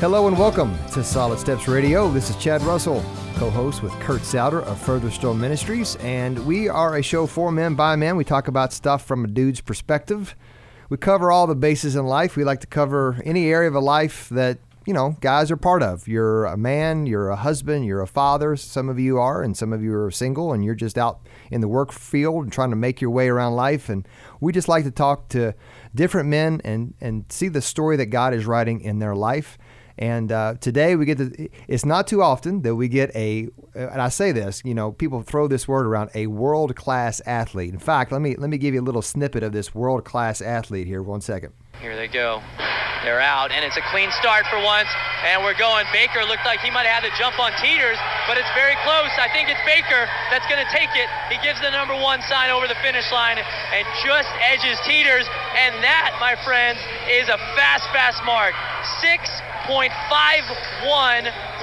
Hello and welcome to Solid Steps Radio. This is Chad Russell, co host with Kurt Souter of Further Stone Ministries, and we are a show for men by men. We talk about stuff from a dude's perspective. We cover all the bases in life. We like to cover any area of a life that, you know, guys are part of. You're a man, you're a husband, you're a father. Some of you are, and some of you are single, and you're just out in the work field and trying to make your way around life. And we just like to talk to different men and, and see the story that God is writing in their life. And uh, today we get to, it's not too often that we get a, and I say this, you know, people throw this word around, a world class athlete. In fact, let me, let me give you a little snippet of this world class athlete here. One second. Here they go. They're out, and it's a clean start for once. And we're going. Baker looked like he might have had to jump on Teeters, but it's very close. I think it's Baker that's going to take it. He gives the number one sign over the finish line and just edges Teeters. And that, my friends, is a fast, fast mark. 6.51,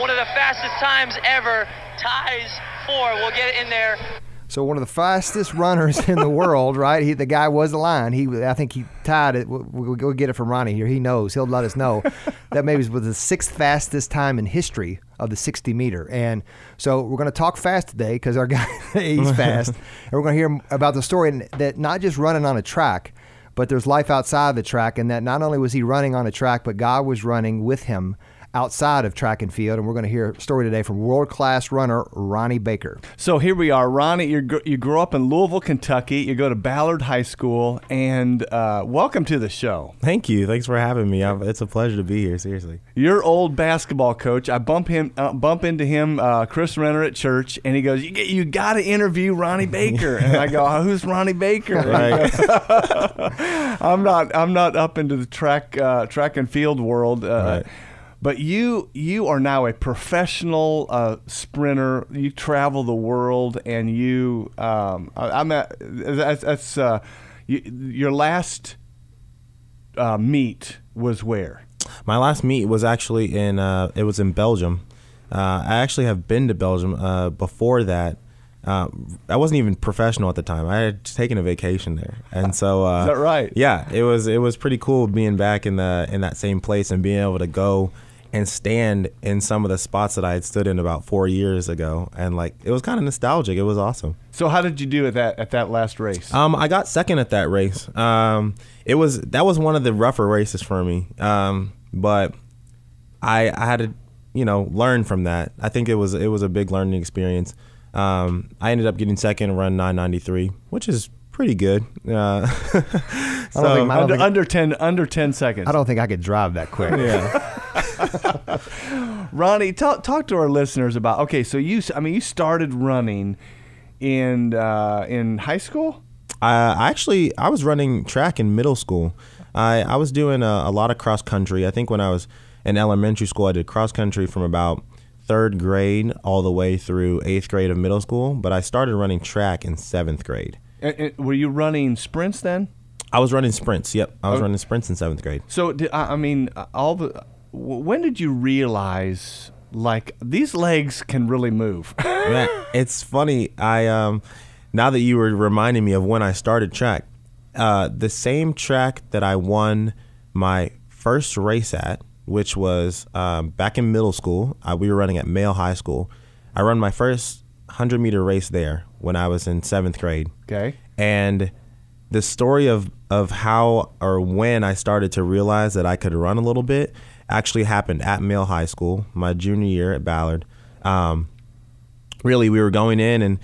one of the fastest times ever. Ties four. We'll get it in there. So one of the fastest runners in the world, right? He, the guy was the line. He, I think he tied it. We'll, we'll get it from Ronnie here. He knows. He'll let us know. that maybe was the sixth fastest time in history of the 60 meter. And so we're going to talk fast today because our guy he's fast, and we're going to hear about the story that not just running on a track, but there's life outside of the track, and that not only was he running on a track, but God was running with him outside of track and field. And we're going to hear a story today from world class runner Ronnie Baker. So here we are, Ronnie. you you grew up in Louisville, Kentucky. You go to Ballard High School, and uh, welcome to the show. Thank you. Thanks for having me. It's a pleasure to be here. Seriously. Your old basketball coach. I bump him, uh, bump into him, uh, Chris Renner at church, and he goes, "You you got to interview Ronnie Baker." and I go, oh, "Who's Ronnie Baker?" Right. I'm not. I'm not up into the track uh, track and field world. Uh, right but you you are now a professional uh, sprinter. You travel the world, and you um, I, am at that's, that's uh, you, your last uh, meet was where? My last meet was actually in uh, it was in Belgium. Uh, I actually have been to Belgium uh, before that. I wasn't even professional at the time. I had taken a vacation there, and so is that right? Yeah, it was it was pretty cool being back in the in that same place and being able to go and stand in some of the spots that I had stood in about four years ago, and like it was kind of nostalgic. It was awesome. So how did you do at that at that last race? Um, I got second at that race. Um, it was that was one of the rougher races for me. Um, but I I had to you know learn from that. I think it was it was a big learning experience. Um, I ended up getting second, run 993, which is pretty good. Uh, so think, under, think, under, ten under ten seconds. I don't think I could drive that quick. yeah. Ronnie, talk talk to our listeners about. Okay, so you, I mean, you started running in uh, in high school. Uh, actually, I was running track in middle school. I I was doing a, a lot of cross country. I think when I was in elementary school, I did cross country from about third grade all the way through eighth grade of middle school. But I started running track in seventh grade. And, and were you running sprints then? I was running sprints. Yep, I was oh. running sprints in seventh grade. So I mean, all the. When did you realize like these legs can really move? Man, it's funny. I um, now that you were reminding me of when I started track, uh, the same track that I won my first race at, which was um, back in middle school. Uh, we were running at Male High School. I run my first hundred meter race there when I was in seventh grade. Okay. And the story of of how or when I started to realize that I could run a little bit actually happened at Male High School, my junior year at Ballard. Um, really, we were going in and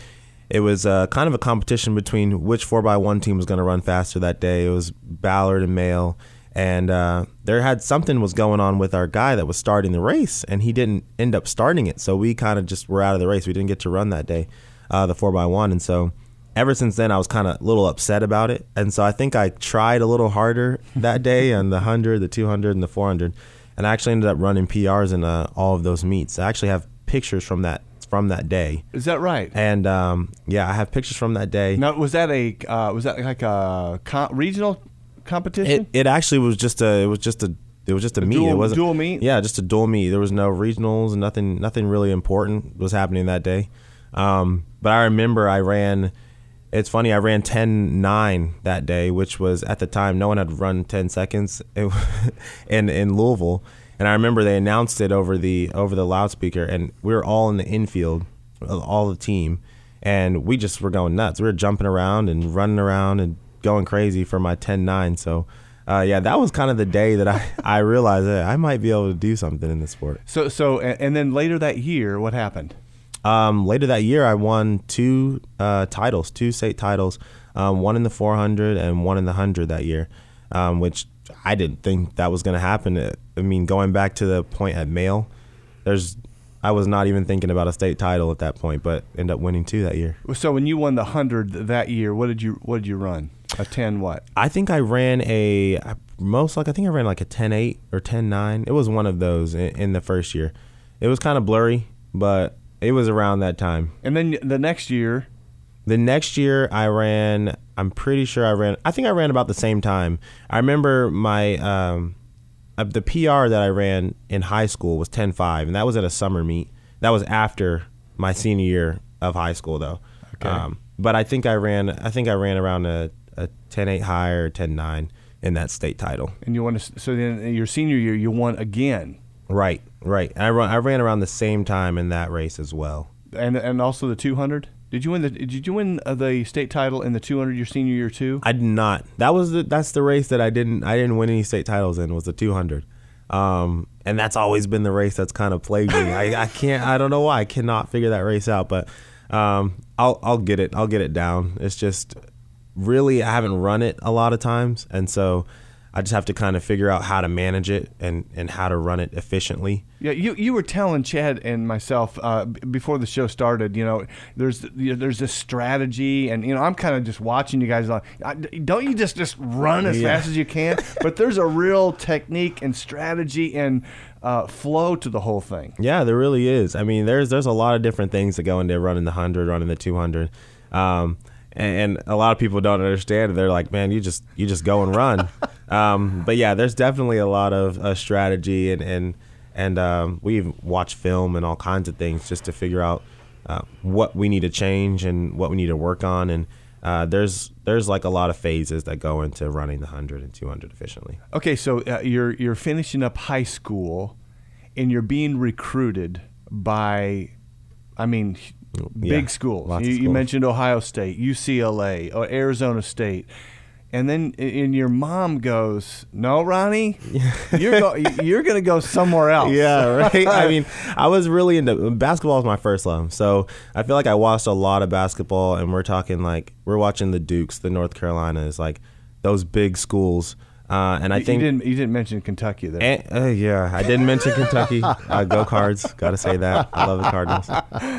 it was uh, kind of a competition between which 4x1 team was going to run faster that day. It was Ballard and Male. And uh, there had something was going on with our guy that was starting the race, and he didn't end up starting it. So we kind of just were out of the race. We didn't get to run that day, uh, the 4x1. And so ever since then, I was kind of a little upset about it. And so I think I tried a little harder that day on the 100, the 200, and the 400. And I actually ended up running PRs in uh, all of those meets. I actually have pictures from that from that day. Is that right? And um, yeah, I have pictures from that day. Now, was that a uh, was that like a con- regional competition? It, it actually was just a it was just a it was just a, a meet. Dual, it was dual meet. Yeah, just a dual meet. There was no regionals. Nothing. Nothing really important was happening that day. Um, but I remember I ran it's funny, I ran 10 9 that day, which was at the time, no one had run 10 seconds in, in Louisville. And I remember they announced it over the over the loudspeaker, and we were all in the infield, all the team, and we just were going nuts. We were jumping around and running around and going crazy for my 10-9. So. Uh, yeah, that was kind of the day that I, I realized that I might be able to do something in the sport. So so and then later that year, what happened? Um, later that year, I won two uh, titles, two state titles, um, one in the 400 and one in the 100 that year, um, which I didn't think that was going to happen. Uh, I mean, going back to the point at Male, there's I was not even thinking about a state title at that point, but ended up winning two that year. So when you won the hundred that year, what did you what did you run? A ten what? I think I ran a most like I think I ran like a 10-8 or 10-9. It was one of those in, in the first year. It was kind of blurry, but it was around that time. And then the next year, The next year I ran I'm pretty sure I ran I think I ran about the same time. I remember my um uh, the PR that I ran in high school was 10-5 and that was at a summer meet. That was after my senior year of high school though. Okay. Um, but I think I ran I think I ran around a, a 10-8 high or 10-9 in that state title. and you won. To, so then your senior year, you won again, Right, right. I run I ran around the same time in that race as well. and and also the two hundred. Did you win the Did you win uh, the state title in the two hundred your senior year too? I did not. That was the that's the race that I didn't I didn't win any state titles in was the 200. Um, and that's always been the race that's kind of plagued me. I, I can't I don't know why I cannot figure that race out, but um, I'll I'll get it. I'll get it down. It's just really I haven't run it a lot of times, and so I just have to kind of figure out how to manage it and and how to run it efficiently. Yeah, you you were telling Chad and myself uh, before the show started. You know, there's you know, there's this strategy, and you know, I'm kind of just watching you guys. Like, I- don't you just just run as Yeah. fast as you can? but there's a real technique and strategy and uh, flow to the whole thing. Yeah, there really is. I mean, there's there's a lot of different things that go into running the hundred, running the two hundred, um, and, and a lot of people don't understand. it. They're like, man, you just you just go and run. um, but yeah, there's definitely a lot of uh, strategy and and and um, we watch film and all kinds of things just to figure out uh, what we need to change and what we need to work on. And uh, there's there's like a lot of phases that go into running the hundred and two hundred efficiently. Okay, so uh, you're you're finishing up high school, and you're being recruited by, I mean, Yeah, big schools. lots of You, you mentioned Ohio State, UCLA, or Arizona State, and then and your mom goes, "No, Ronnie, you're go, you're going to go somewhere else." Yeah, right. I mean, I was really into basketball was my first love, so I feel like I watched a lot of basketball, and we're talking like we're watching the Dukes, the North Carolinas, like those big schools, uh, and I You- think. you didn't you didn't mention Kentucky there. and, uh, yeah, I didn't mention Kentucky. Uh, go Cards! Got to say that. I love the Cardinals.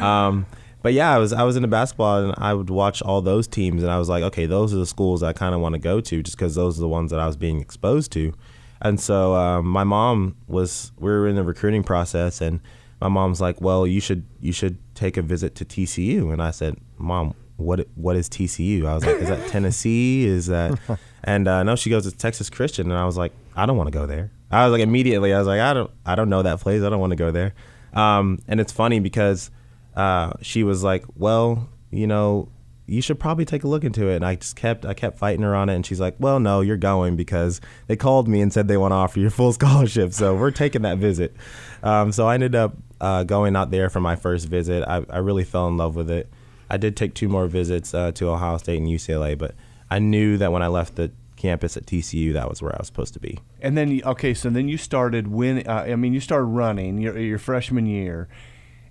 Um, but yeah, I was I was into basketball, and I would watch all those teams, and I was like, okay, those are the schools I kind of want to go to, just because those are the ones that I was being exposed to. And so um, my mom was we were in the recruiting process, and my mom's like, well, you should you should take a visit to TCU, and I said, mom, what what is TCU? I was like, is that Tennessee? Is that? And uh, no, she goes, to Texas Christian, and I was like, I don't want to go there. I was like immediately, I was like, I don't I don't know that place. I don't want to go there. Um, and it's funny because uh, she was like, well, you know, you should probably take a look into it. And I just kept I kept fighting her on it, and she's like, well, no, you're going because they called me and said they want to offer you a full scholarship, so we're taking that visit. Um, so I ended up uh, going out there for my first visit. I, I really fell in love with it. I did take two more visits uh, to Ohio State and UCLA, but I knew that when I left the campus at TCU, that was where I was supposed to be. And then, okay, so then you started win. Uh, I mean, you started running your your freshman year,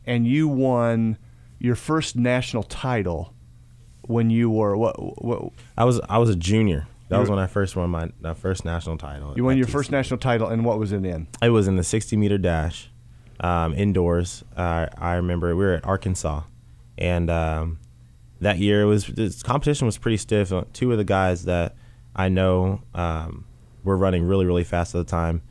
and you won your first national title when you were what? what I was I was a junior. That was when I first won my, my first national title. you won your first national title, and what was it in? It was in the 60 meter dash, um, indoors. Uh, I remember we were at Arkansas, and um, that year it was this competition was pretty stiff. Uh, Two of the guys that I know um, were running really really fast at the time.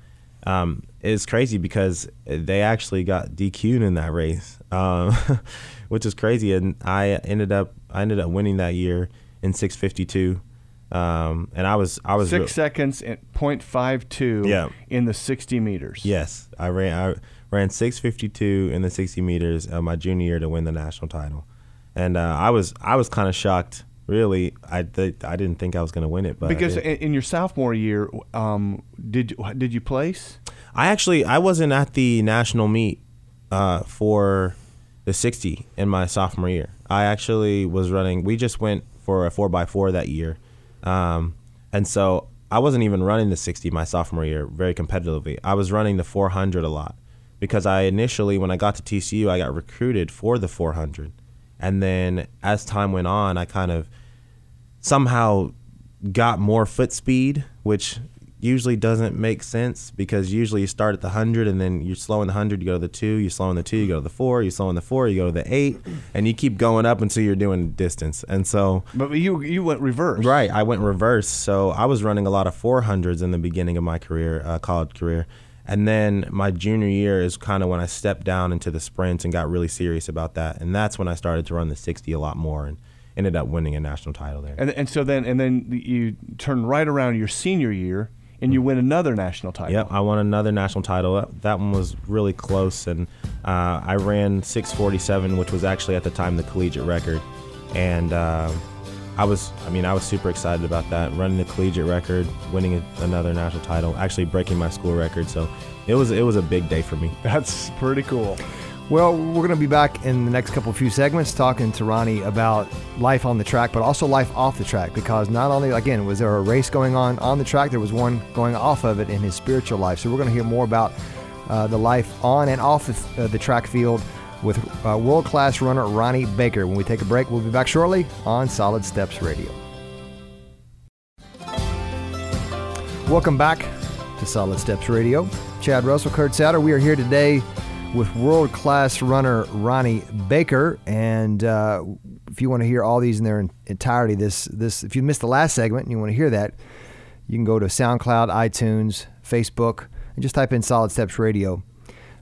It's crazy because they actually got DQ'd in that race, um, which is crazy. And I ended up I ended up winning that year in 652. Um, and I was I was Six real- seconds at point five two. Yeah. in the sixty meters. Yes, I ran. I ran 652 in the 60 meters uh, my junior year to win the national title, and uh, I was I was kind of shocked. Really, I th- I didn't think I was going to win it, but Because in, in your sophomore year, um, did did you place? I actually I wasn't at the national meet uh, for the 60 in my sophomore year. I actually was running. We just went for a four x four that year, um, and so I wasn't even running the 60 my sophomore year very competitively. I was running the 400 a lot because I initially when I got to TCU I got recruited for the 400, and then as time went on I kind of somehow got more foot speed, which usually doesn't make sense because usually you start at the 100 and then you're slow in the 100, you go to the 2, you slow in the 2, you go to the 4, you slow in the 4, you go to the 8, and you keep going up until you're doing distance. And so. But you you went reverse. Right. I went reverse. So I was running a lot of 400s in the beginning of my career, uh, college career. And then my junior year is kind of when I stepped down into the sprints and got really serious about that. And that's when I started to run the 60 a lot more and ended up winning a national title there. And, and so then and then you turn right around your senior year and you win another national title. Yep, I won another national title. That one was really close, and uh, I ran 6:47, which was actually at the time the collegiate record, and uh, I was, I mean, I was super excited about that, running the collegiate record, winning a, another national title, actually breaking my school record. So it was it was a big day for me. That's pretty cool. Well, we're going to be back in the next couple of few segments talking to Ronnie about life on the track, but also life off the track. Because not only, again, was there a race going on on the track, there was one going off of it in his spiritual life. So we're going to hear more about uh, the life on and off the, uh, the track field with uh, world class runner Ronnie Baker. When we take a break, we'll be back shortly on Solid Steps Radio. Welcome back to Solid Steps Radio. Chad Russell, Kurt Souter. We are here today with world class runner Ronnie Baker. And uh, if you want to hear all these in their entirety, this this if you missed the last segment and you want to hear that, you can go to SoundCloud, iTunes, Facebook, and just type in Solid Steps Radio.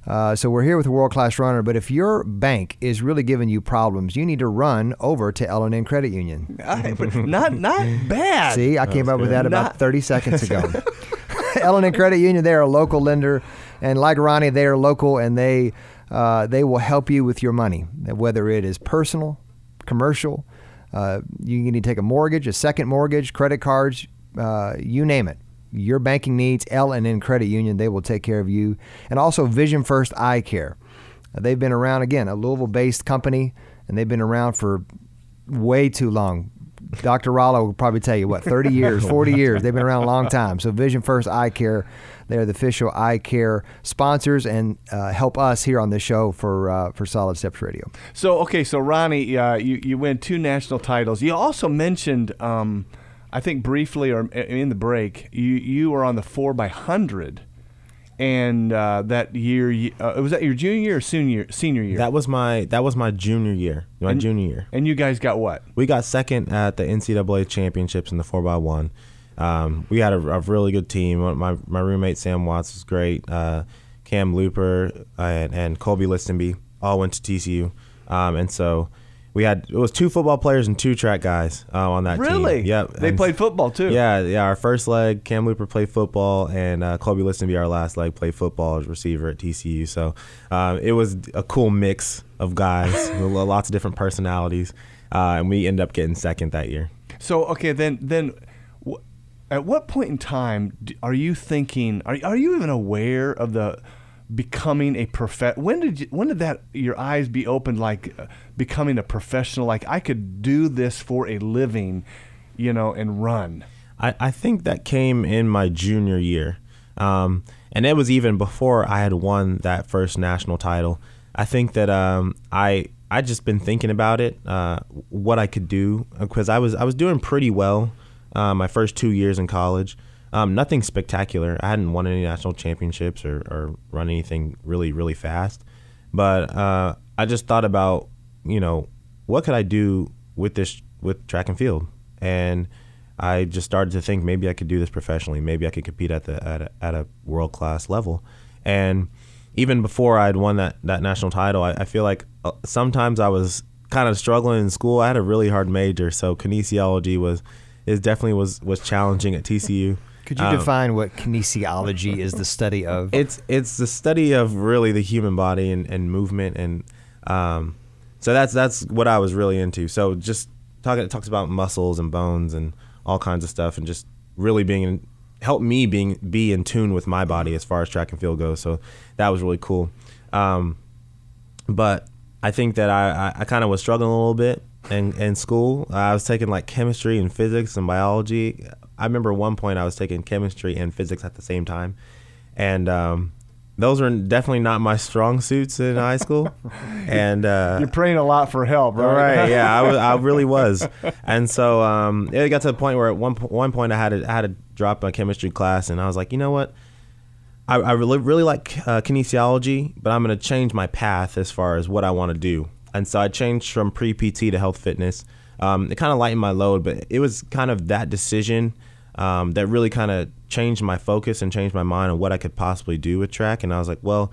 Uh, so we're here with a world class runner, but if your bank is really giving you problems, you need to run over to L&N Credit Union. not not bad. See, I came up with that about 30 seconds ago. L&N Credit Union, they're a local lender and like Ronnie, they are local and they uh, they will help you with your money, whether it is personal, commercial. Uh, you need to take a mortgage, a second mortgage, credit cards, uh, you name it. Your banking needs, L and N Credit Union, they will take care of you. And also Vision First Eye Care. they've been around again, a Louisville-based company, and they've been around for way too long. Dr. Rollo will probably tell you what, 30 years, 40 years. They've been around a long time. So Vision First Eye Care they're the official eye care sponsors and uh, help us here on the show for uh, for Solid Steps Radio. So okay, so Ronnie, uh, you you win two national titles. You also mentioned, um, I think briefly or in the break, you you were on the four by hundred and uh, that year uh, was that your junior year or senior senior year? That was my that was my junior year, my and, junior year. And you guys got what? We got second at the NCAA championships in the four x one. Um, we had a, a, really good team. My my roommate Sam Watts was great. Uh, Cam Luper and, and, Kolby Listenbee all went to TCU, um, and so we had it was two football players and two track guys uh, on that really? team. Yep, they and played football too. Yeah, yeah. Our first leg, Cam Luper played football, and uh, Kolby Listenbee, our last leg, played football as receiver at TCU. So um, it was a cool mix of guys, lots of different personalities, uh, and we ended up getting second that year. So okay, then then at what point in time are you thinking? Are are you even aware of the becoming a prof? When did you, when did that your eyes be opened like uh, becoming a professional? Like I could do this for a living, you know, and run. I, I think that came in my junior year, um, and it was even before I had won that first national title. I think that um, I I just been thinking about it, uh, what I could do because I was I was doing pretty well uh, my first two years in college. Um, nothing spectacular. I hadn't won any national championships or, or run anything really, really fast. But uh, I just thought about, you know, what could I do with this, with track and field? And I just started to think maybe I could do this professionally. Maybe I could compete at the at a, at a world class level. And even before I'd won that, that national title, I, I feel like uh, sometimes I was kind of struggling in school. I had a really hard major, so kinesiology was it definitely was was challenging at TCU. Could you um, define what kinesiology is the study of? It's it's the study of really the human body and, and movement and um, so that's that's what I was really into. So just talking it talks about muscles and bones and all kinds of stuff and just really being helped me being be in tune with my body as far as track and field goes. So that was really cool. Um, but I think that I, I, I kind of was struggling a little bit in, in school. I was taking like chemistry and physics and biology. I remember one point I was taking chemistry and physics at the same time, and um, those were definitely not my strong suits in high school. and uh, you're praying a lot for help, right? Right. Yeah, I, was, I really was. And so um, it got to the point where at one one point I had to, I had to drop a chemistry class, and I was like, you know what? I, I really really like uh, kinesiology, but I'm going to change my path as far as what I want to do. And so I changed from pre PT to health fitness. Um, it kind of lightened my load, but it was kind of that decision um, that really kind of changed my focus and changed my mind on what I could possibly do with track. And I was like, well,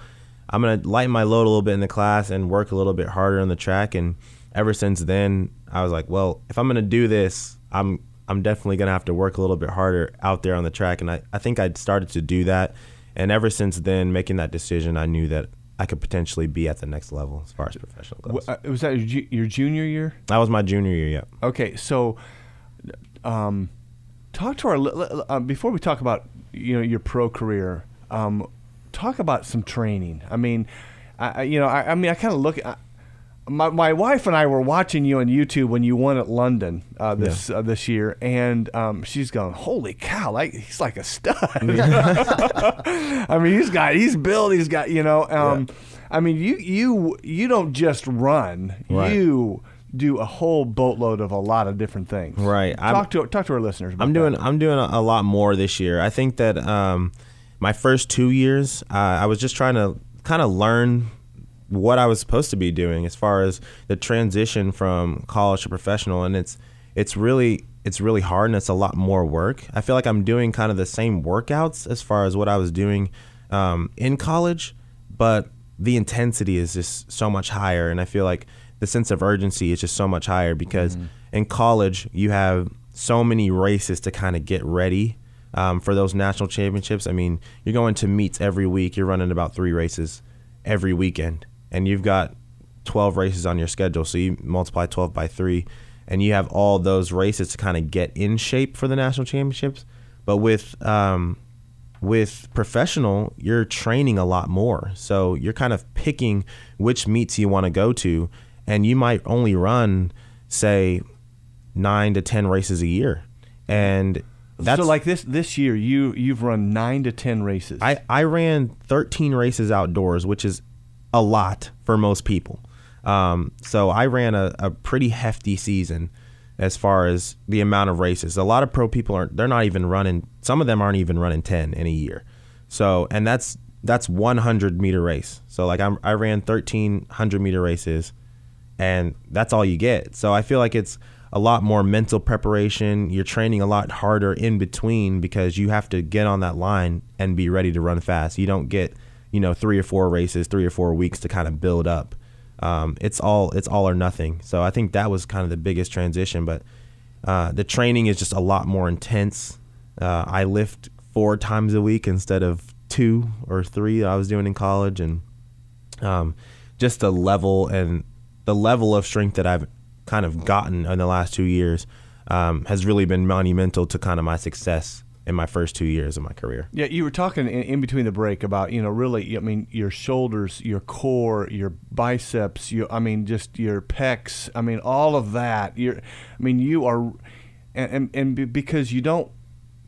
I'm gonna lighten my load a little bit in the class and work a little bit harder on the track. And ever since then, I was like, well, if I'm gonna do this, I'm I'm definitely gonna have to work a little bit harder out there on the track. And I, I think I started to do that. And ever since then, making that decision, I knew that I could potentially be at the next level as far as professional goes. Uh, was that your, ju- your junior year? That was my junior year. Yeah. Okay, so um, talk to our uh, before we talk about you know your pro career. Um, talk about some training. I mean, I, you know, I, I mean, I kind of look. at my, my wife and I were watching you on YouTube when you won at London uh, this yeah. uh, this year, and um, she's going, "Holy cow! Like he's like a stud." I mean, he's got he's built. He's got you know. Um, yeah. I mean, you you you don't just run. Right. You do a whole boatload of a lot of different things. Right. Talk I'm, to talk to our listeners. I'm doing that. I'm doing a, a, lot more this year. I think that um, my first two years, uh, I was just trying to kind of learn what I was supposed to be doing as far as the transition from college to professional, and it's it's really it's really hard and it's a lot more work. I feel like I'm doing kind of the same workouts as far as what I was doing um, in college, but the intensity is just so much higher, and I feel like the sense of urgency is just so much higher because mm-hmm. in college you have so many races to kind of get ready um, for those national championships. I mean, you're going to meets every week. You're running about three races every weekend, and you've got 12 races on your schedule. So you multiply 12 by three, and you have all those races to kind of get in shape for the national championships. But with um, with professional, you're training a lot more. So you're kind of picking which meets you want to go to and you might only run say nine to ten races a year and that's so like this this year you you've run nine to ten races i i ran 13 races outdoors which is a lot for most people um, so i ran a, a pretty hefty season as far as the amount of races a lot of pro people aren't they're not even running some of them aren't even running 10 in a year so and that's that's 100 meter race so like I'm, i ran 1300 meter races and that's all you get. So I feel like it's a lot more mental preparation. You're training a lot harder in between because you have to get on that line and be ready to run fast. You don't get, you know, three or four races, three or four weeks to kind of build up. Um, it's all it's all or nothing. So I think that was kind of the biggest transition. But uh, the training is just a lot more intense. Uh, I lift four times a week instead of two or three I was doing in college, and um, just the level and the level of strength that I've kind of gotten in the last two years um, has really been monumental to kind of my success in my first two years of my career. Yeah, you were talking in, in, between the break about you know really I mean your shoulders, your core, your biceps, you I mean just your pecs, I mean all of that. You're I mean you are and and, and because you don't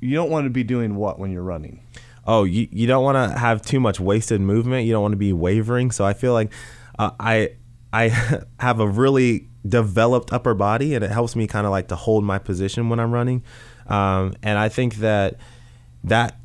you don't want to be doing what when you're running. Oh, you you don't want to have too much wasted movement. You don't want to be wavering. So I feel like uh, I I have a really developed upper body, and it helps me kind of like to hold my position when I'm running. Um, and I think that that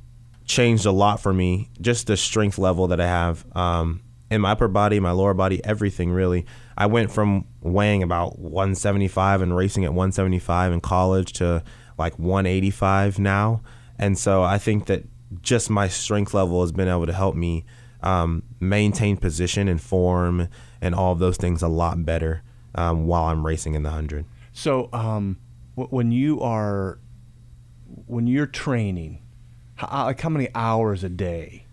changed a lot for me, just the strength level that I have um, in my upper body, my lower body, everything really. I went from weighing about 175 and racing at 175 in college to like 185 now. And so I think that just my strength level has been able to help me um, maintain position and form and all of those things a lot better um, while I'm racing in the hundred. So um, when you are when you're training, how, like how many hours a day?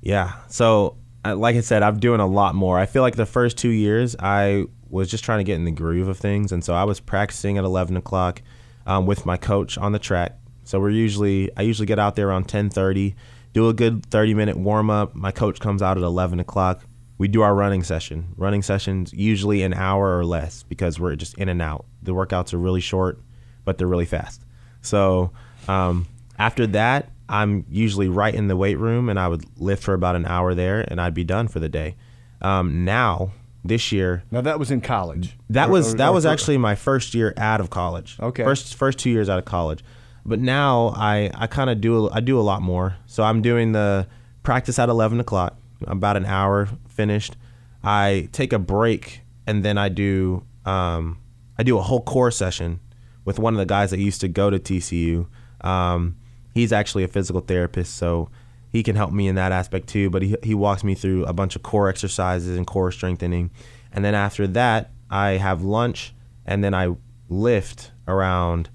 Yeah. So like I said, I'm doing a lot more. I feel like the first two years I was just trying to get in the groove of things, and so I was practicing at 11 o'clock um, with my coach on the track So we're usually I usually get out there around 10:30, do a good 30 minute warm up. My coach comes out at 11 o'clock. We do our running session. Running sessions usually an hour or less because we're just in and out. The workouts are really short, but they're really fast. So um, after that, I'm usually right in the weight room, and I would lift for about an hour there, and I'd be done for the day. Um, now this year, Now that was in college. that Or- was or- that or was actually my first year out of college. Okay. First first two years out of college, but now I I kind of do I do a lot more. So I'm doing the practice at eleven o'clock, about an hour finished. I take a break and then I do um, I do a whole core session with one of the guys that used to go to TCU. Um, he's actually a physical therapist, so he can help me in that aspect too. But he he walks me through a bunch of core exercises and core strengthening, and then after that I have lunch and then I lift around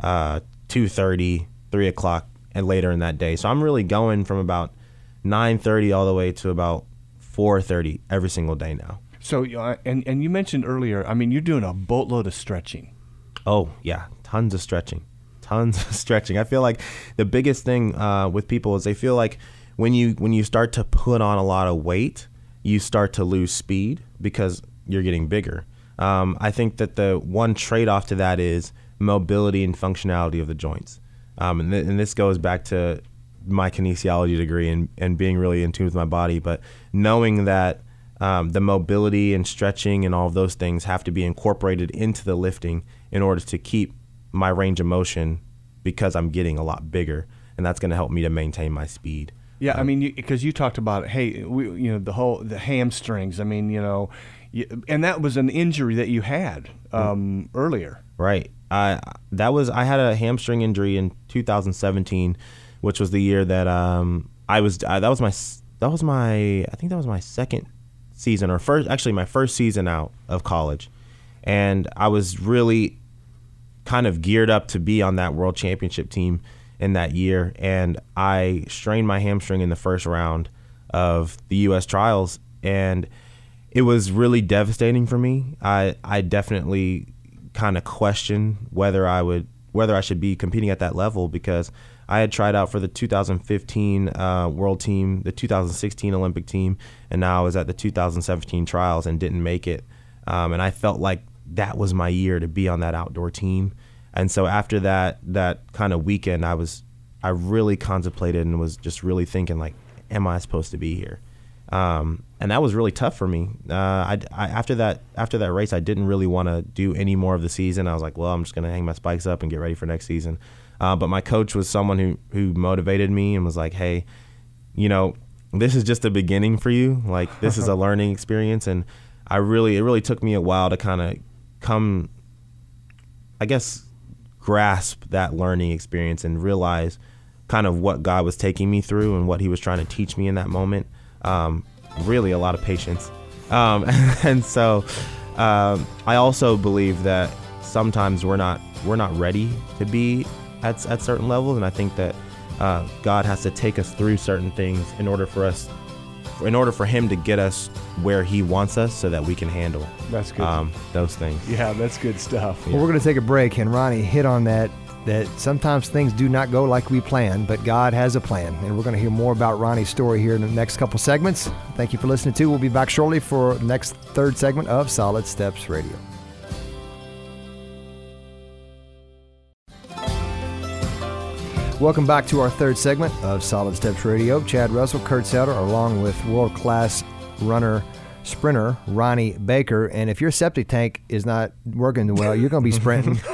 uh, 2.30 3 o'clock and later in that day so i'm really going from about 9.30 all the way to about 4.30 every single day now So uh, and and you mentioned earlier. I mean, you're doing a boatload of stretching. Oh yeah, tons of stretching, tons of stretching. I feel like the biggest thing uh, with people is they feel like when you when you start to put on a lot of weight, you start to lose speed because you're getting bigger. Um, I think that the one trade off to that is mobility and functionality of the joints, um, and, th- and this goes back to my kinesiology degree and, and being really in tune with my body, but knowing that um, the mobility and stretching and all of those things have to be incorporated into the lifting in order to keep my range of motion because I'm getting a lot bigger, and that's going to help me to maintain my speed. Yeah, I mean, because you, talked about hey, we, you know, the whole the hamstrings. I mean, you know, you, and that was an injury that you had um, earlier. Right. I that was I had a hamstring injury in 2017, which was the year that um I was I, that was my that was my I think that was my second season or first actually my first season out of college, and I was really kind of geared up to be on that world championship team in that year and I strained my hamstring in the first round of the US trials and it was really devastating for me. I I definitely kind of questioned whether I would whether I should be competing at that level because I had tried out for the 2015 uh, world team, the 2016 Olympic team, and now I was at the 2017 trials and didn't make it. Um, and I felt like that was my year to be on that outdoor team. And so after that that kind of weekend, I was I really contemplated and was just really thinking like, am I supposed to be here? Um, and that was really tough for me. Uh, I, I after that after that race, I didn't really want to do any more of the season. I was like, well, I'm just gonna hang my spikes up and get ready for next season. Uh, but my coach was someone who who motivated me and was like, hey, you know, this is just the beginning for you. Like this is a learning experience, and I really it really took me a while to kind of come, I guess, grasp that learning experience and realize kind of what God was taking me through and what He was trying to teach me in that moment. Um, really, a lot of patience, um, and so um, I also believe that sometimes we're not we're not ready to be at at certain levels, and I think that uh, God has to take us through certain things in order for us, in order for Him to get us where He wants us, so that we can handle That's good. um, those things. yeah, that's good stuff. Well, we're going to take a break, and Ronnie hit on that. That sometimes things do not go like we plan, but God has a plan, and we're going to hear more about Ronnie's story here in the next couple segments. Thank you for listening to. We'll be back shortly for the next third segment of Solid Steps Radio. Welcome back to our third segment of Solid Steps Radio. Chad Russell, Kurt Souter, along with world class runner, sprinter Ronnie Baker. And if your septic tank is not working well, you're going to be sprinting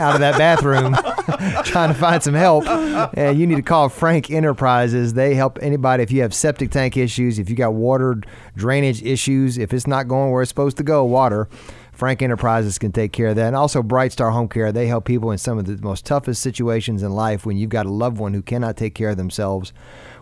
out of that bathroom trying to find some help. And you need to call Frank Enterprises. They help anybody if you have septic tank issues, if you got water drainage issues, if it's not going where it's supposed to go, water. Frank Enterprises can take care of that. And also Bright Star Home Care. They help people in some of the most toughest situations in life when you've got a loved one who cannot take care of themselves,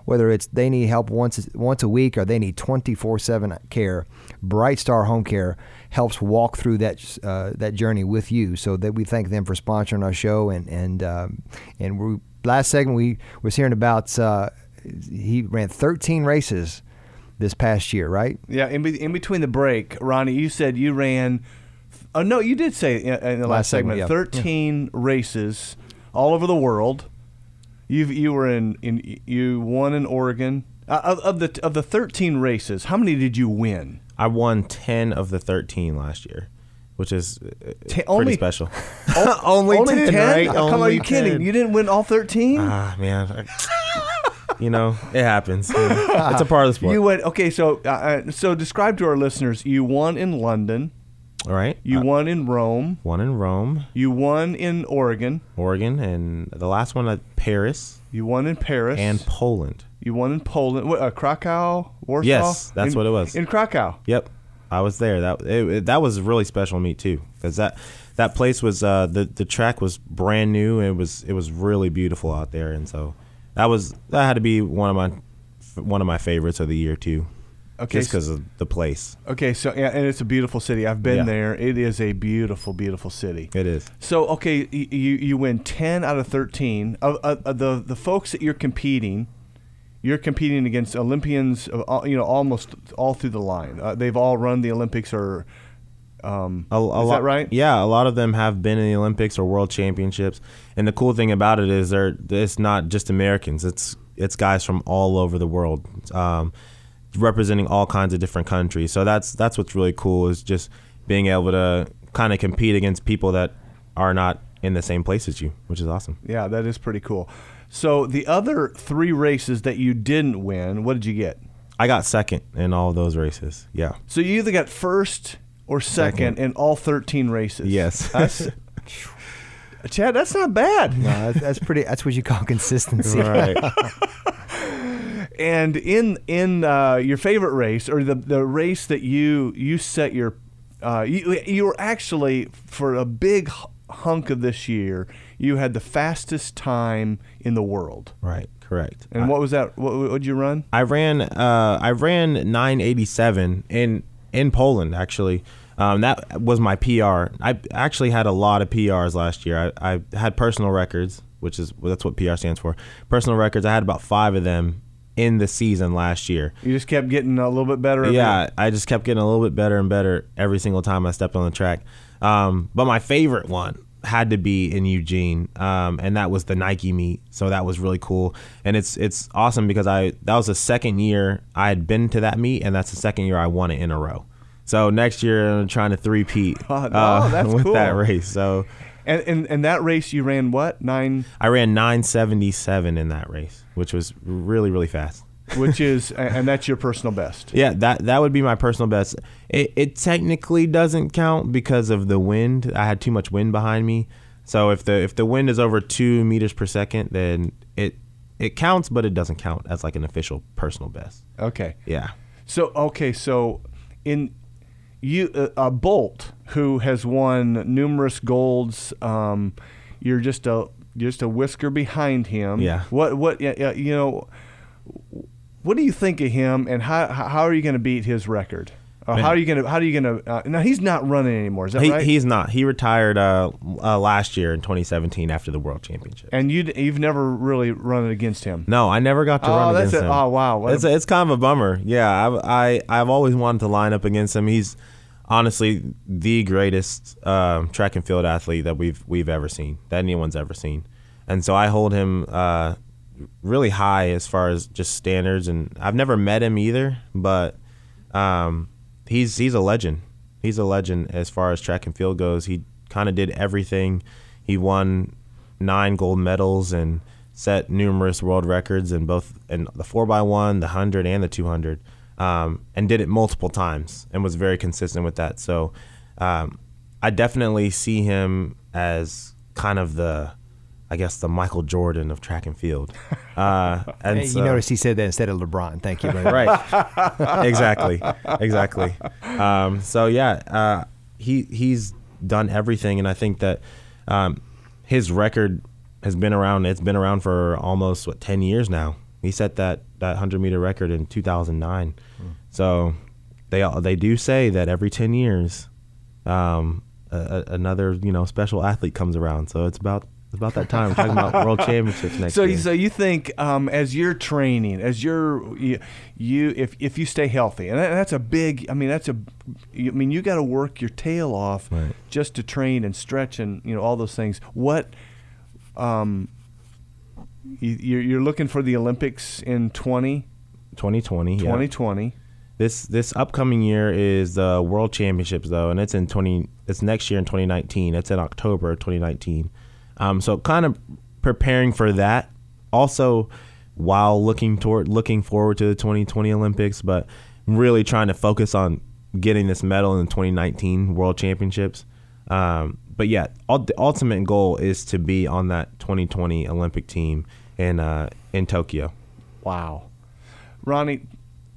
whether it's they need help once once a week or they need 24/7 care. Bright Star Home Care helps walk through that uh, that journey with you. So that we thank them for sponsoring our show and and um, and we, last segment we was hearing about uh, he ran 13 races this past year, right? Yeah, in, be- in between the break, Ronnie, you said you ran. Oh no, you did say in, in the last, Last segment, segment, yeah. thirteen races all over the world. You you were in, in you won in Oregon. Uh, of, of the of the 13 races, how many did you win? I won 10 of the 13 last year, which is uh, pretty only- special. only, Only 10, 10? right? Oh, come on, are Only you kidding? 10. You didn't win all 13? ah, man. I- you know, it happens. It's a part of the sport. you went okay. So uh, uh, so describe to our listeners. You won in London. All right. You Uh, won in Rome. one in Rome, You won in Oregon. Oregon, and the last one at Paris You won in Paris. and Poland. you won in Poland. What, uh, Krakow, Warsaw. Yes, that's In- what it was. in Krakow. Yep, I was there. That it, it- that was really special to me too, because that that place was uh, the the track was brand new. And it was it was really beautiful out there, and so that was that had to be one of my one of my favorites of the year too, Okay. just because of the place. Okay, so yeah, and it's a beautiful city. I've been Yeah. there. It is a beautiful, beautiful city. It is. So okay, you you win ten out of thirteen of, of, of the the folks that you're competing. You're competing against Olympians, of all, you know, almost all through the line. Uh, they've all run the Olympics, or um, A, a is lot, that right? Yeah, a lot of them have been in the Olympics or World Championships. And the cool thing about it is they're it's not just Americans. It's it's guys from all over the world, um, representing all kinds of different countries. So that's that's what's really cool is just being able to kind of compete against people that are not in the same place as you, which is awesome. Yeah, that is pretty cool. So the other three races that you didn't win, what did you get? I got second in all of those races. Yeah. So you either got first or second, Second. in all 13 races. Yes. That's, Chad, that's not bad. No, that's, that's pretty. That's what you call consistency. right. And in in uh, your favorite race or the the race that you you set your uh, you you were actually for a big hunk of this year you had the fastest time in the world. right. Correct. And what was that? What would you run? I ran uh, I ran 987 in in Poland actually. Um, that was my PR. I actually had a lot of PRs last year. I, I had personal records, which is well, that's what PR stands for. Personal records. I had about five of them in the season last year. You just kept getting a little bit better. Yeah, I just kept getting a little bit better and better every single time I stepped on the track. Um, but my favorite one had to be in Eugene, um, and that was the Nike meet. So that was really cool, and it's it's awesome because I that was the second year I had been to that meet, and that's the second year I won it in a row. So next year I'm trying to three-peat Oh, uh, with cool. that race. So And, and and that race you ran what nine, I ran 977 in that race, which was really really fast. which is and that's your personal best. Yeah, that that would be my personal best. It, it technically doesn't count because of the wind. I had too much wind behind me. So if the if the wind is over two meters per second, then it it counts, but it doesn't count as like an official personal best. Okay. Yeah. So okay, so in you uh, uh, Bolt, who has won numerous golds, um, you're just a just a whisker behind him. Yeah. What what yeah, you know? What do you think of him, and how how are you going to beat his record? Uh, how are you going to how are you going to? Uh, now he's not running anymore. Is that He, right? He's not. He retired uh, uh, last year in 2017 after the World Championship. and you you've never really run against him. No, I never got to Oh, run against a- him. oh, wow. It's a- it's kind of a bummer. Yeah, I, I I've always wanted to line up against him. He's honestly the greatest um, track and field athlete that we've we've ever seen, that anyone's ever seen, and so I hold him uh, really high as far as just standards. And I've never met him either, but um, he's he's a legend. He's a legend as far as track and field goes. He kind of did everything. He won nine gold medals and set numerous world records in both in the four x one, the hundred, and the two hundred, um, and did it multiple times and was very consistent with that. So um, I definitely see him as kind of the, I guess, the Michael Jordan of track and field. Uh, and Hey, so- you notice he said that instead of LeBron. Thank you very much. right. Exactly. Exactly. Um, so yeah uh, he he's done everything and i think that um, his record has been around it's been around for almost what 10 years now. He set that that 100 meter record in 2009 so they they do say that every 10 years um, a, another you know special athlete comes around. So it's about about that time we're talking about world championships next So, year so you think um, as you're training, as you're you, you if if you stay healthy, and that, that's a big. I mean, that's a. I mean, you got to work your tail off Right. just to train and stretch and you know all those things. What um, you, you're, you're looking for the Olympics in 20, 2020. yeah. This this upcoming year is the World Championships though, and it's in 20. It's next year in 2019. It's in October 2019. Um, so kind of preparing for that. Also, while looking toward looking forward to the 2020 Olympics, but really trying to focus on getting this medal in the 2019 World Championships. Um, but yeah, the ultimate goal is to be on that 2020 Olympic team in uh, in Tokyo. Wow, Ronnie,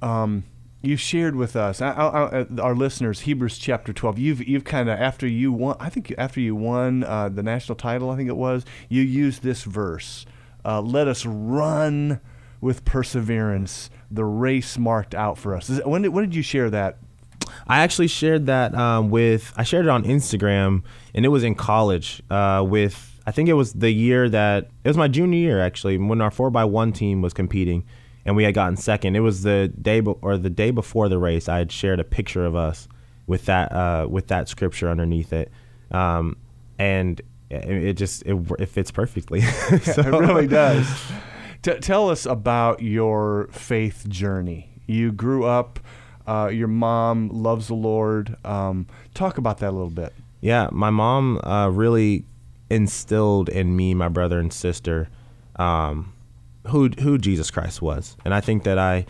um, you shared with us, I, I, I, our listeners, Hebrews chapter twelve. You've you've kind of after you won, I think after you won uh, the national title, I think it was, you used this verse: uh, "Let us run with perseverance the race marked out for us." Is when did when did you share that? I actually shared that um, with I shared it on Instagram, and it was in college. Uh, with I think it was the year that it was my junior year actually when our four x one team was competing, and we had gotten second. It was the day be- or the day before the race. I had shared a picture of us with that uh, with that scripture underneath it, um, and it, it just it, it fits perfectly. So- it really does. T- tell us about your faith journey. You grew up. Uh, your mom loves the Lord. Um, talk about that a little bit. Yeah, my mom uh, really instilled in me, my brother and sister, um, who who Jesus Christ was, and I think that I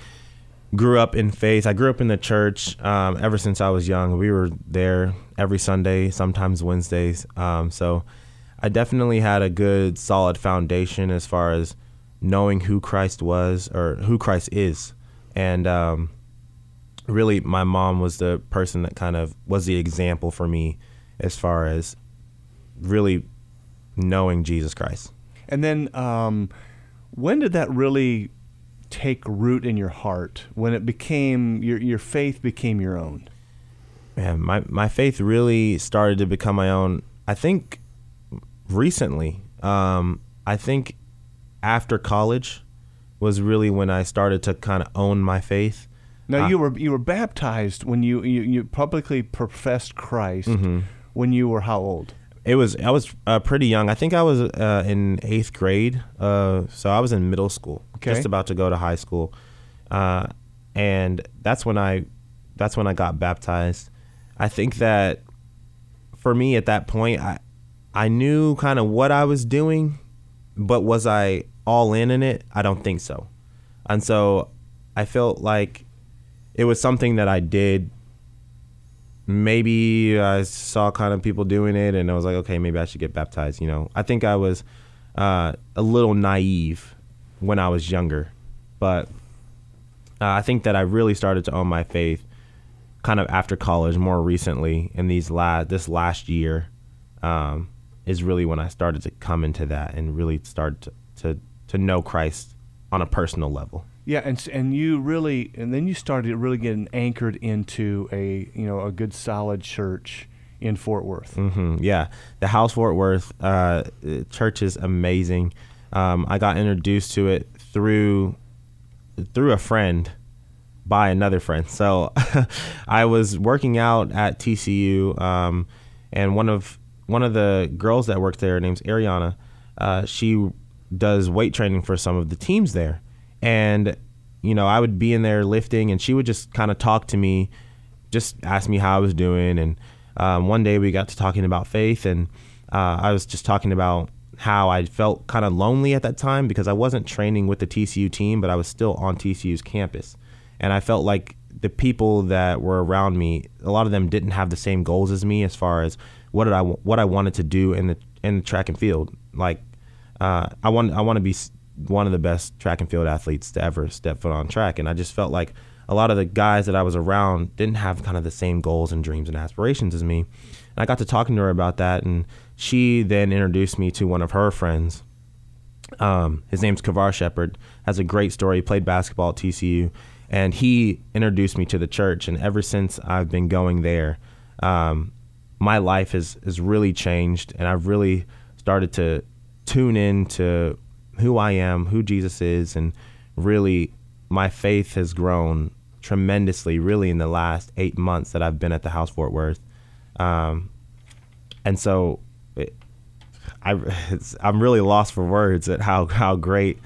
grew up in faith. I grew up in the church um, ever since I was young. We were there every Sunday, sometimes Wednesdays. Um, so I definitely had a good, solid foundation as far as knowing who Christ was or who Christ is, and um, really my mom was the person that kind of was the example for me as far as really knowing Jesus Christ. And then, um, when did that really take root in your heart? When it became your your faith became your own? Man, my my faith really started to become my own. I think recently. Um, I think after college was really when I started to kind of own my faith. Now Uh, you were you were baptized when you you, you publicly professed Christ Mm-hmm. when you were how old? It was I was uh, pretty young. I think I was uh, in eighth grade. Uh, so I was in middle school, Okay. just about to go to high school, uh, and that's when I that's when I got baptized. I think that for me at that point, I I knew kind of what I was doing, but was I all in in it? I don't think so, and so I felt like it was something that I did maybe I saw kind of people doing it, and I was like, okay, maybe I should get baptized. You know, I think I was uh, a little naive when I was younger, but uh, I think that I really started to own my faith kind of after college, more recently, in these la- this last year, um, is really when I started to come into that and really start to, to to know Christ on a personal level. Yeah, and and you really and then you started really getting anchored into a you know a good solid church in Fort Worth. hmm Yeah, the House Fort Worth uh, uh, church is amazing. Um, I got introduced to it through through a friend by another friend. So I was working out at TCU, um, and one of one of the girls that worked there, name's Ariana. Uh, she does weight training for some of the teams there, and you know I would be in there lifting, and she would just kind of talk to me, just ask me how I was doing, and um, one day we got to talking about faith, and uh, I was just talking about how I felt kind of lonely at that time because I wasn't training with the TCU team, but I was still on TCU's campus, and I felt like the people that were around me, a lot of them didn't have the same goals as me as far as what did I what I wanted to do in the in the track and field. Like uh, I want I want to be one of the best track and field athletes to ever step foot on track, and I just felt like a lot of the guys that I was around didn't have kind of the same goals and dreams and aspirations as me. And I got to talking to her about that, and she then introduced me to one of her friends. Um, his name's Kavar Shepard. Has a great story. He played basketball at TCU, and he introduced me to the church. And ever since I've been going there, um, my life has has really changed, and I've really started to tune in to who I am, who Jesus is, and really my faith has grown tremendously. Really, in the last eight months that I've been at the House Fort Worth, um, and so it, I it's, I'm really lost for words at how how great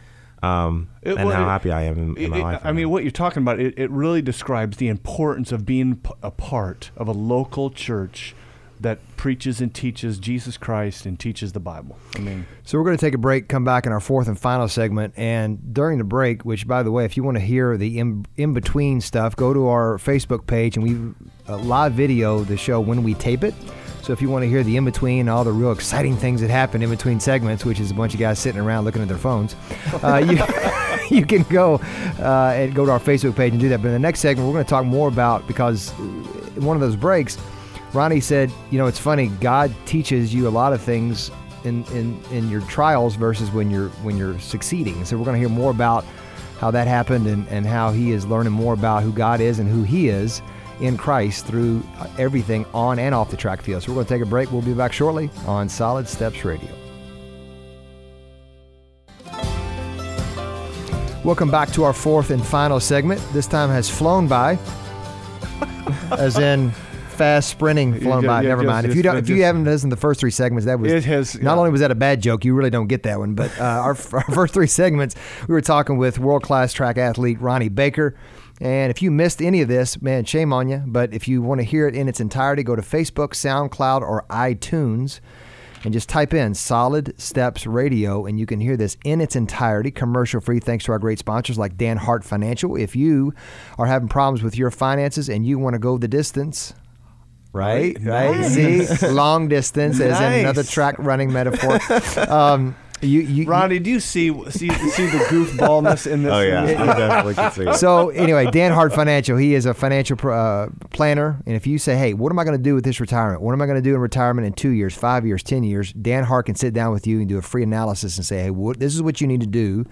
um, and well, how happy I am in, in my it- life. I mean, what you're talking about, it, it really describes the importance of being a part of a local church that preaches and teaches Jesus Christ and teaches the Bible. I mean, So we're going to take a break, come back in our fourth and final segment, and during the break, which by the way, if you want to hear the in, in between stuff, go to our Facebook page and we uh, live video the show when we tape it. So if you want to hear the in between all the real exciting things that happen in between segments, which is a bunch of guys sitting around looking at their phones, uh, you you can go uh, and go to our Facebook page and do that. But in the next segment, we're going to talk more about because one of those breaks. Ronnie said, you know, it's funny. God teaches you a lot of things in, in, in your trials versus when you're when you're succeeding. So we're going to hear more about how that happened and, and how he is learning more about who God is and who he is in Christ through everything on and off the track field. So we're going to take a break. We'll be back shortly on Solid Steps Radio. Welcome back to our fourth and final segment. This time has flown by, as in fast sprinting flown ju- by. Never just- mind. If you don't, if you haven't listened to the first three segments, that was It has- not only was that a bad joke, you really don't get that one. But uh, our, our first three segments, we were talking with world class track athlete Ronnie Baker. And if you missed any of this, man, shame on you. But if you want to hear it in its entirety, go to Facebook, SoundCloud, or iTunes and just type in Solid Steps Radio, and you can hear this in its entirety, commercial free, thanks to our great sponsors like Dan Hart Financial. If you are having problems with your finances and you want to go the distance, right? Right? See, long distance, as in another track running metaphor. Um, you, you, Ronnie, do you see see see the goofballness in this? oh yeah, I definitely can see it. so anyway, Dan Hart Financial, he is a financial uh, planner, and if you say, "Hey, what am I going to do with this retirement? What am I going to do in retirement in two years, five years, ten years?" Dan Hart can sit down with you and do a free analysis and say, "Hey, what, this is what you need to do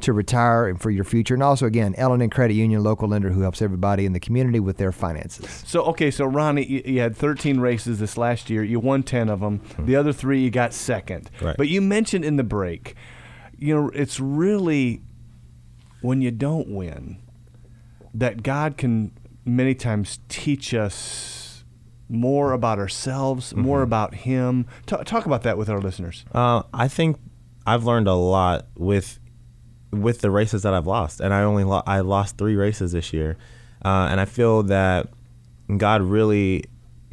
to retire and for your future." And also, again, L&N Credit Union, local lender who helps everybody in the community with their finances. So okay, so Ronnie, you, you had 13 races this last year. You won 10 of them. The other three you got second. Right. But you mentioned in the break, you know, it's really when you don't win that God can many times teach us more about ourselves, more about Him. Ta talk about that with our listeners. Uh, I think I've learned a lot with with the races that I've lost, and I only lo- I lost three races this year, uh, and I feel that God really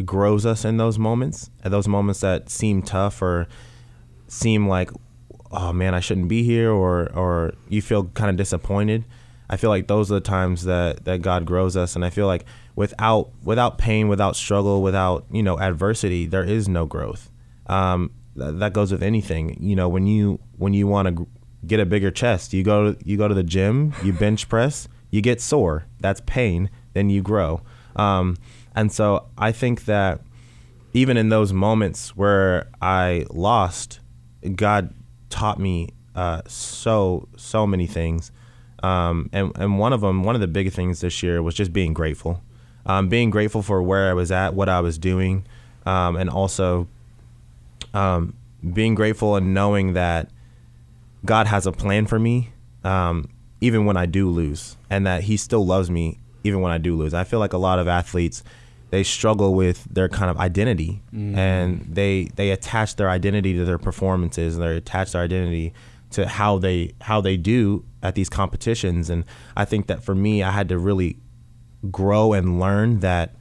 grows us in those moments, at those moments that seem tough or seem like, oh man, I shouldn't be here, or or you feel kind of disappointed. I feel like those are the times that that God grows us, and I feel like without without pain, without struggle, without you know adversity, there is no growth. Um, th- that goes with anything. You know, when you when you want to gr- get a bigger chest, you go to, you go to the gym, you bench press, you get sore. That's pain. Then you grow. Um, and so I think that even in those moments where I lost, God taught me uh, so so many things. Um, and and one of them, one of the big things this year was just being grateful, um, being grateful for where I was at, what I was doing, um, and also um, being grateful and knowing that God has a plan for me, um, even when I do lose, and that He still loves me even when I do lose. I feel like a lot of athletes they struggle with their kind of identity, and they they attach their identity to their performances, and they attach their identity to how they how they do at these competitions. And I think that for me, I had to really grow and learn that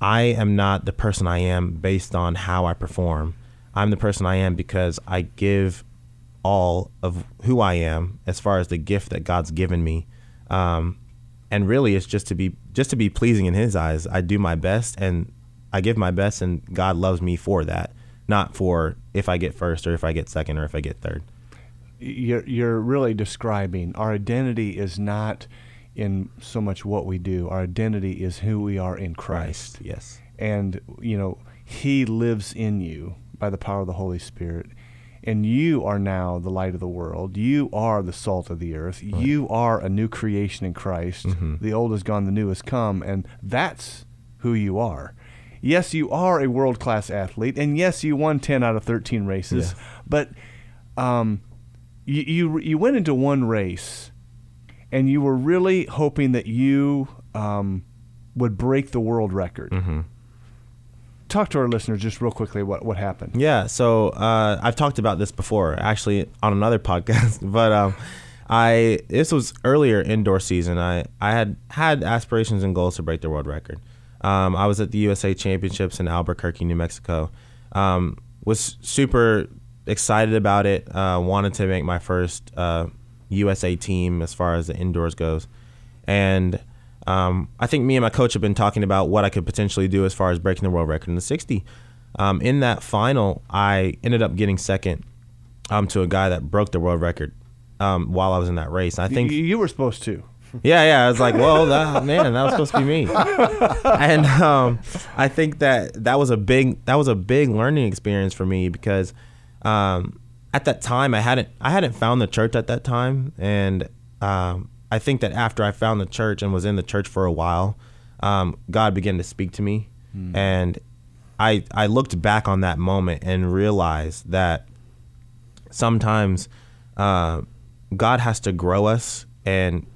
I am not the person I am based on how I perform. I'm the person I am because I give all of who I am as far as the gift that God's given me. Um, and really it's just to be just to be pleasing in his eyes. I do my best and I give my best and God loves me for that, not for if I get first or if I get second or if I get third. you're, you're really describing our identity is not in so much what we do. Our identity is who we are in Christ. Yes. And, you know, He lives in you by the power of the Holy Spirit. And you are now the light of the world. You are the salt of the earth. You are a new creation in Christ. The old is gone, the new has come. And that's who you are. Yes, you are a world class athlete. And yes, you won 10 out of 13 races. Yeah. But um, you, you you went into one race, and you were really hoping that you um, would break the world record. Talk to our listeners just real quickly what what happened. Yeah, so uh, I've talked about this before, actually on another podcast, but um, I this was earlier indoor season. I I had had aspirations and goals to break the world record. Um, I was at the USA Championships in Albuquerque, New Mexico. Um, was super excited about it. Uh, wanted to make my first uh, USA team as far as the indoors goes, and um, I think me and my coach have been talking about what I could potentially do as far as breaking the world record in the 60. Um, in that final, I ended up getting second um, to a guy that broke the world record um, while I was in that race. I think you, you were supposed to. yeah, yeah. I was like, well, that, man, that was supposed to be me. and um, I think that that was a big that was a big learning experience for me because um, at that time I hadn't I hadn't found the church at that time, and um, I think that after I found the church and was in the church for a while, um, God began to speak to me, and I I looked back on that moment and realized that sometimes uh, God has to grow us and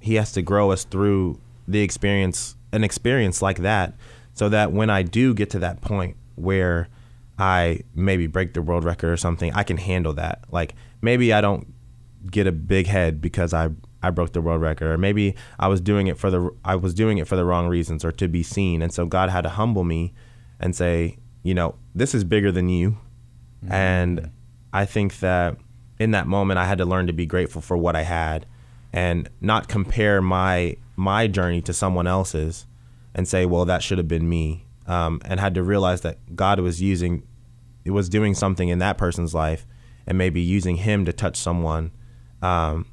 he has to grow us through the experience an experience like that so that when I do get to that point where I maybe break the world record or something, I can handle that. Like maybe I don't get a big head because I I broke the world record or maybe I was doing it for the I was doing it for the wrong reasons or to be seen and so God had to humble me and say, you know, this is bigger than you. And I think that in that moment I had to learn to be grateful for what I had and not compare my my journey to someone else's and say, well, that should have been me. Um, and had to realize that God was using, it was doing something in that person's life, and maybe using him to touch someone, um,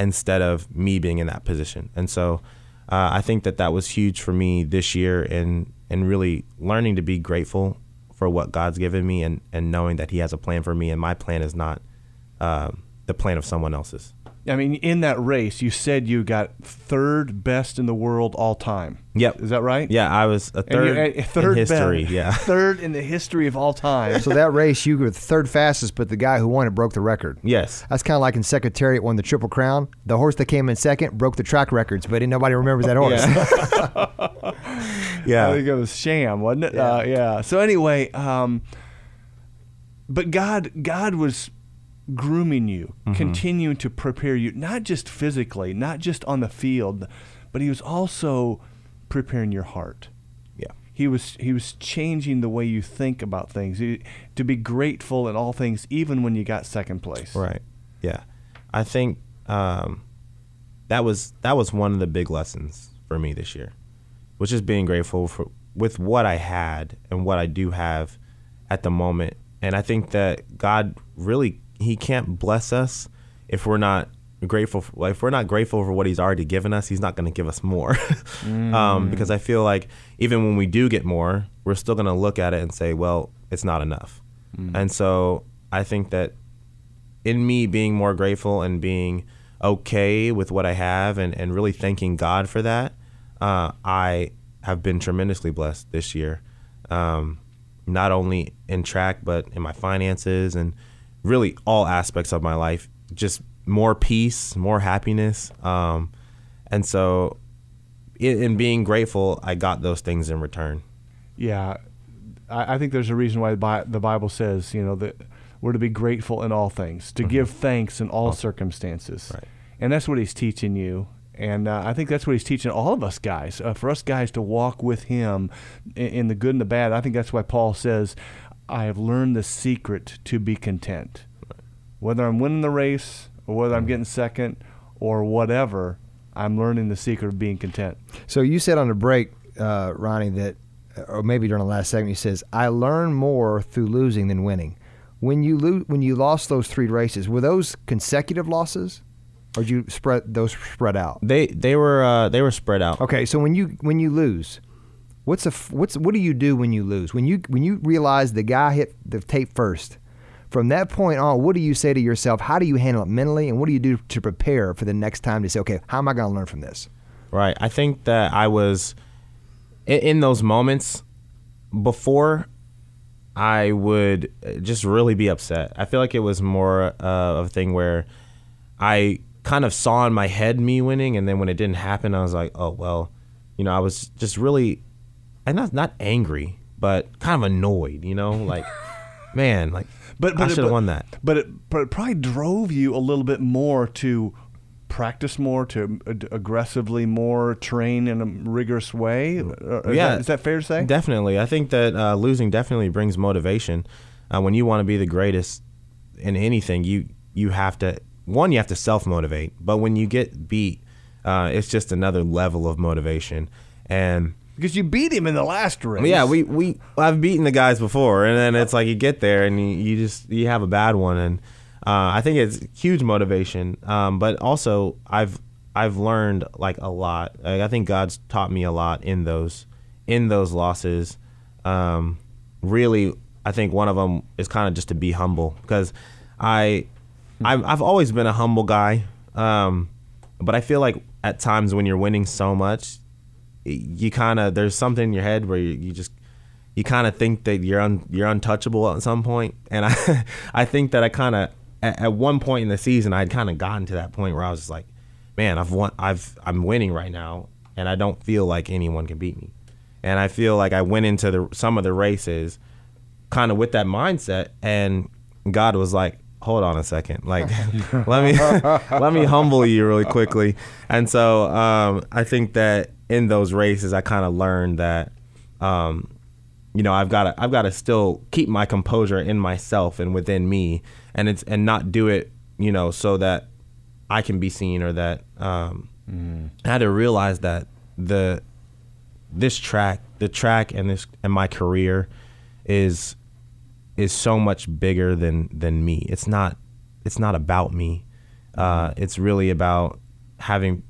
instead of me being in that position. And so, uh, I think that that was huge for me this year, and and really learning to be grateful for what God's given me, and and knowing that He has a plan for me, and my plan is not um, the plan of someone else's. I mean, in that race, you said you got third best in the world all time. Yep. Is that right? Yeah, I was a third, you're a- a third in history. best- Yeah. third in the history of all time. So that race, you were the third fastest, but the guy who won it broke the record. Yes. That's kind of like in Secretariat won the Triple Crown. The horse that came in second broke the track records, but nobody remembers that horse. Yeah, I Yeah. think it was Sham, wasn't it? Yeah. Uh, yeah. So anyway, um, but God, God was grooming you, Mm-hmm. continuing to prepare you, not just physically, not just on the field, but He was also preparing your heart. Yeah. He was He was changing the way you think about things. He- to be grateful in all things, even when you got second place. Right. Yeah. I think um, that was that was one of the big lessons for me this year, which is being grateful for with what I had and what I do have at the moment. And I think that God really He can't bless us if we're not grateful. For, if we're not grateful for what He's already given us, He's not going to give us more. um, because I feel like even when we do get more, we're still going to look at it and say, "Well, it's not enough." And so I think that in me being more grateful and being okay with what I have and, and really thanking God for that, uh, I have been tremendously blessed this year. Um, not only in track, but in my finances and really all aspects of my life. Just more peace, more happiness. Um, and so, in, in being grateful, I got those things in return. Yeah, I, I think there's a reason why the Bible says, you know, that we're to be grateful in all things, to give thanks in all circumstances. Mm-hmm. Right. And that's what he's teaching you. And uh, I think that's what he's teaching all of us guys. Uh, for us guys to walk with him in, in the good and the bad. I think that's why Paul says, I have learned the secret to be content. Whether I'm winning the race or whether Mm-hmm. I'm getting second or whatever, I'm learning the secret of being content. So you said on the break, uh, Ronnie, that, or maybe during the last segment, you says, "I learn more through losing than winning." When you lo- when you lost those three races, were those consecutive losses, or did you spread those spread out? They they were uh, they were spread out. Okay, so when you when you lose, what's a what's what do you do when you lose? When you when you realize the guy hit the tape first, from that point on, what do you say to yourself? How do you handle it mentally, and what do you do to prepare for the next time to say, okay, how am I going to learn from this? Right. I think that I was in, in those moments before I would uh, just really be upset. I feel like it was more uh, of a thing where I kind of saw in my head me winning, and then when it didn't happen, I was like, oh well, you know, I was just really, and not not angry, but kind of annoyed. You know, like man, like But, but I should have won that. But it, but it probably drove you a little bit more to practice more, to aggressively more train in a rigorous way. Uh, Is yeah, that, is that fair to say? Definitely, I think that uh, losing definitely brings motivation. Uh, when you want to be the greatest in anything, you you have to one you have to self motivate, but when you get beat, uh, it's just another level of motivation. And because you beat him in the last race. yeah, we we I've beaten the guys before, and then it's like you get there and you, you just you have a bad one, and uh, I think it's huge motivation. Um, but also I've I've learned like a lot. Like, I think God's taught me a lot in those in those losses. Um, really, I think one of them is kind of just to be humble because I I've, I've always been a humble guy. Um, but I feel like at times when you're winning so much, you kind of there's something in your head where you, you just you kind of think that you're un, you're untouchable at some point. And i i think that i kind of at, at one point in the season i'd kind of gotten to that point where i was just like man i've won i've i'm winning right now and i don't feel like anyone can beat me. And i feel like i went into the some of the races kind of with that mindset and god was like hold on a second like let me let me humble you really quickly. And so um, i think that in those races i kind of learned that um, you know i've got to i've got to still keep my composure in myself and within me and it's and not do it you know so that i can be seen or that um, i had to realize that the this track the track and this and my career is is so much bigger than than me. It's not it's not about me. Uh, it's really about having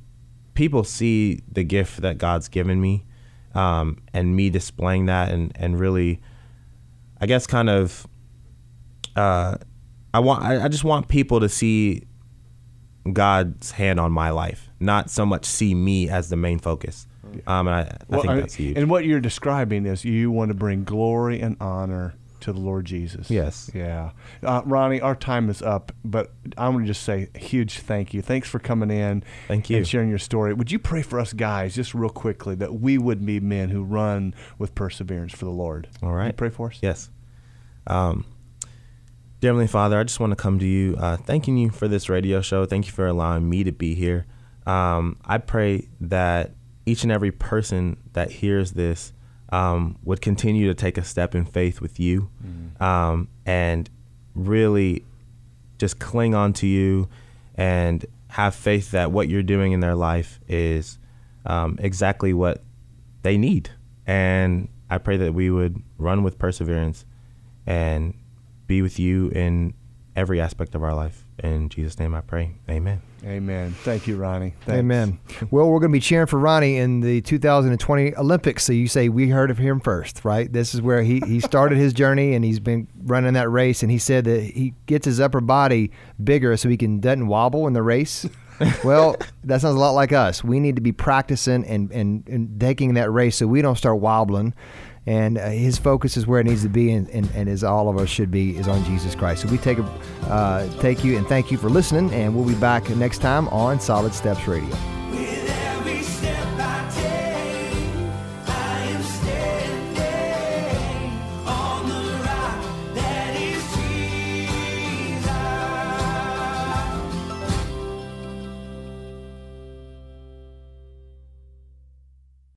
people see the gift that God's given me, um, and me displaying that and and really, I guess, kind of. Uh, I want I, I just want people to see God's hand on my life, not so much see me as the main focus. Um, and I, I Well, think that's huge. And what you're describing is you want to bring glory and honor to the Lord Jesus. Yes. Yeah. Uh, Ronnie, our time is up, but I want to just say a huge thank you. Thanks for coming in. Thank you. And sharing your story. Would you pray for us guys, just real quickly, that we would be men who run with perseverance for the Lord? All right. You pray for us? Yes. Um, dear Heavenly Father, I just want to come to you, uh, thanking you for this radio show. Thank you for allowing me to be here. Um, I pray that each and every person that hears this um, would continue to take a step in faith with you um, and really just cling on to you and have faith that what you're doing in their life is um, exactly what they need. And I pray that we would run with perseverance and be with you in every aspect of our life. In Jesus' name I pray. Amen. Amen. Thank you, Ronnie. Thanks. Amen. Well, we're going to be cheering for Ronnie in the 2020 Olympics. So you say we heard of him first, right? This is where he, he started his journey and he's been running that race. And he said that he gets his upper body bigger so he can doesn't wobble in the race. well, that sounds a lot like us. We need to be practicing and, and, and taking that race so we don't start wobbling. And uh, his focus is where it needs to be, and, and, and as all of us should be, is on Jesus Christ. So we take a, uh, take you and thank you for listening, and we'll be back next time on Solid Steps Radio.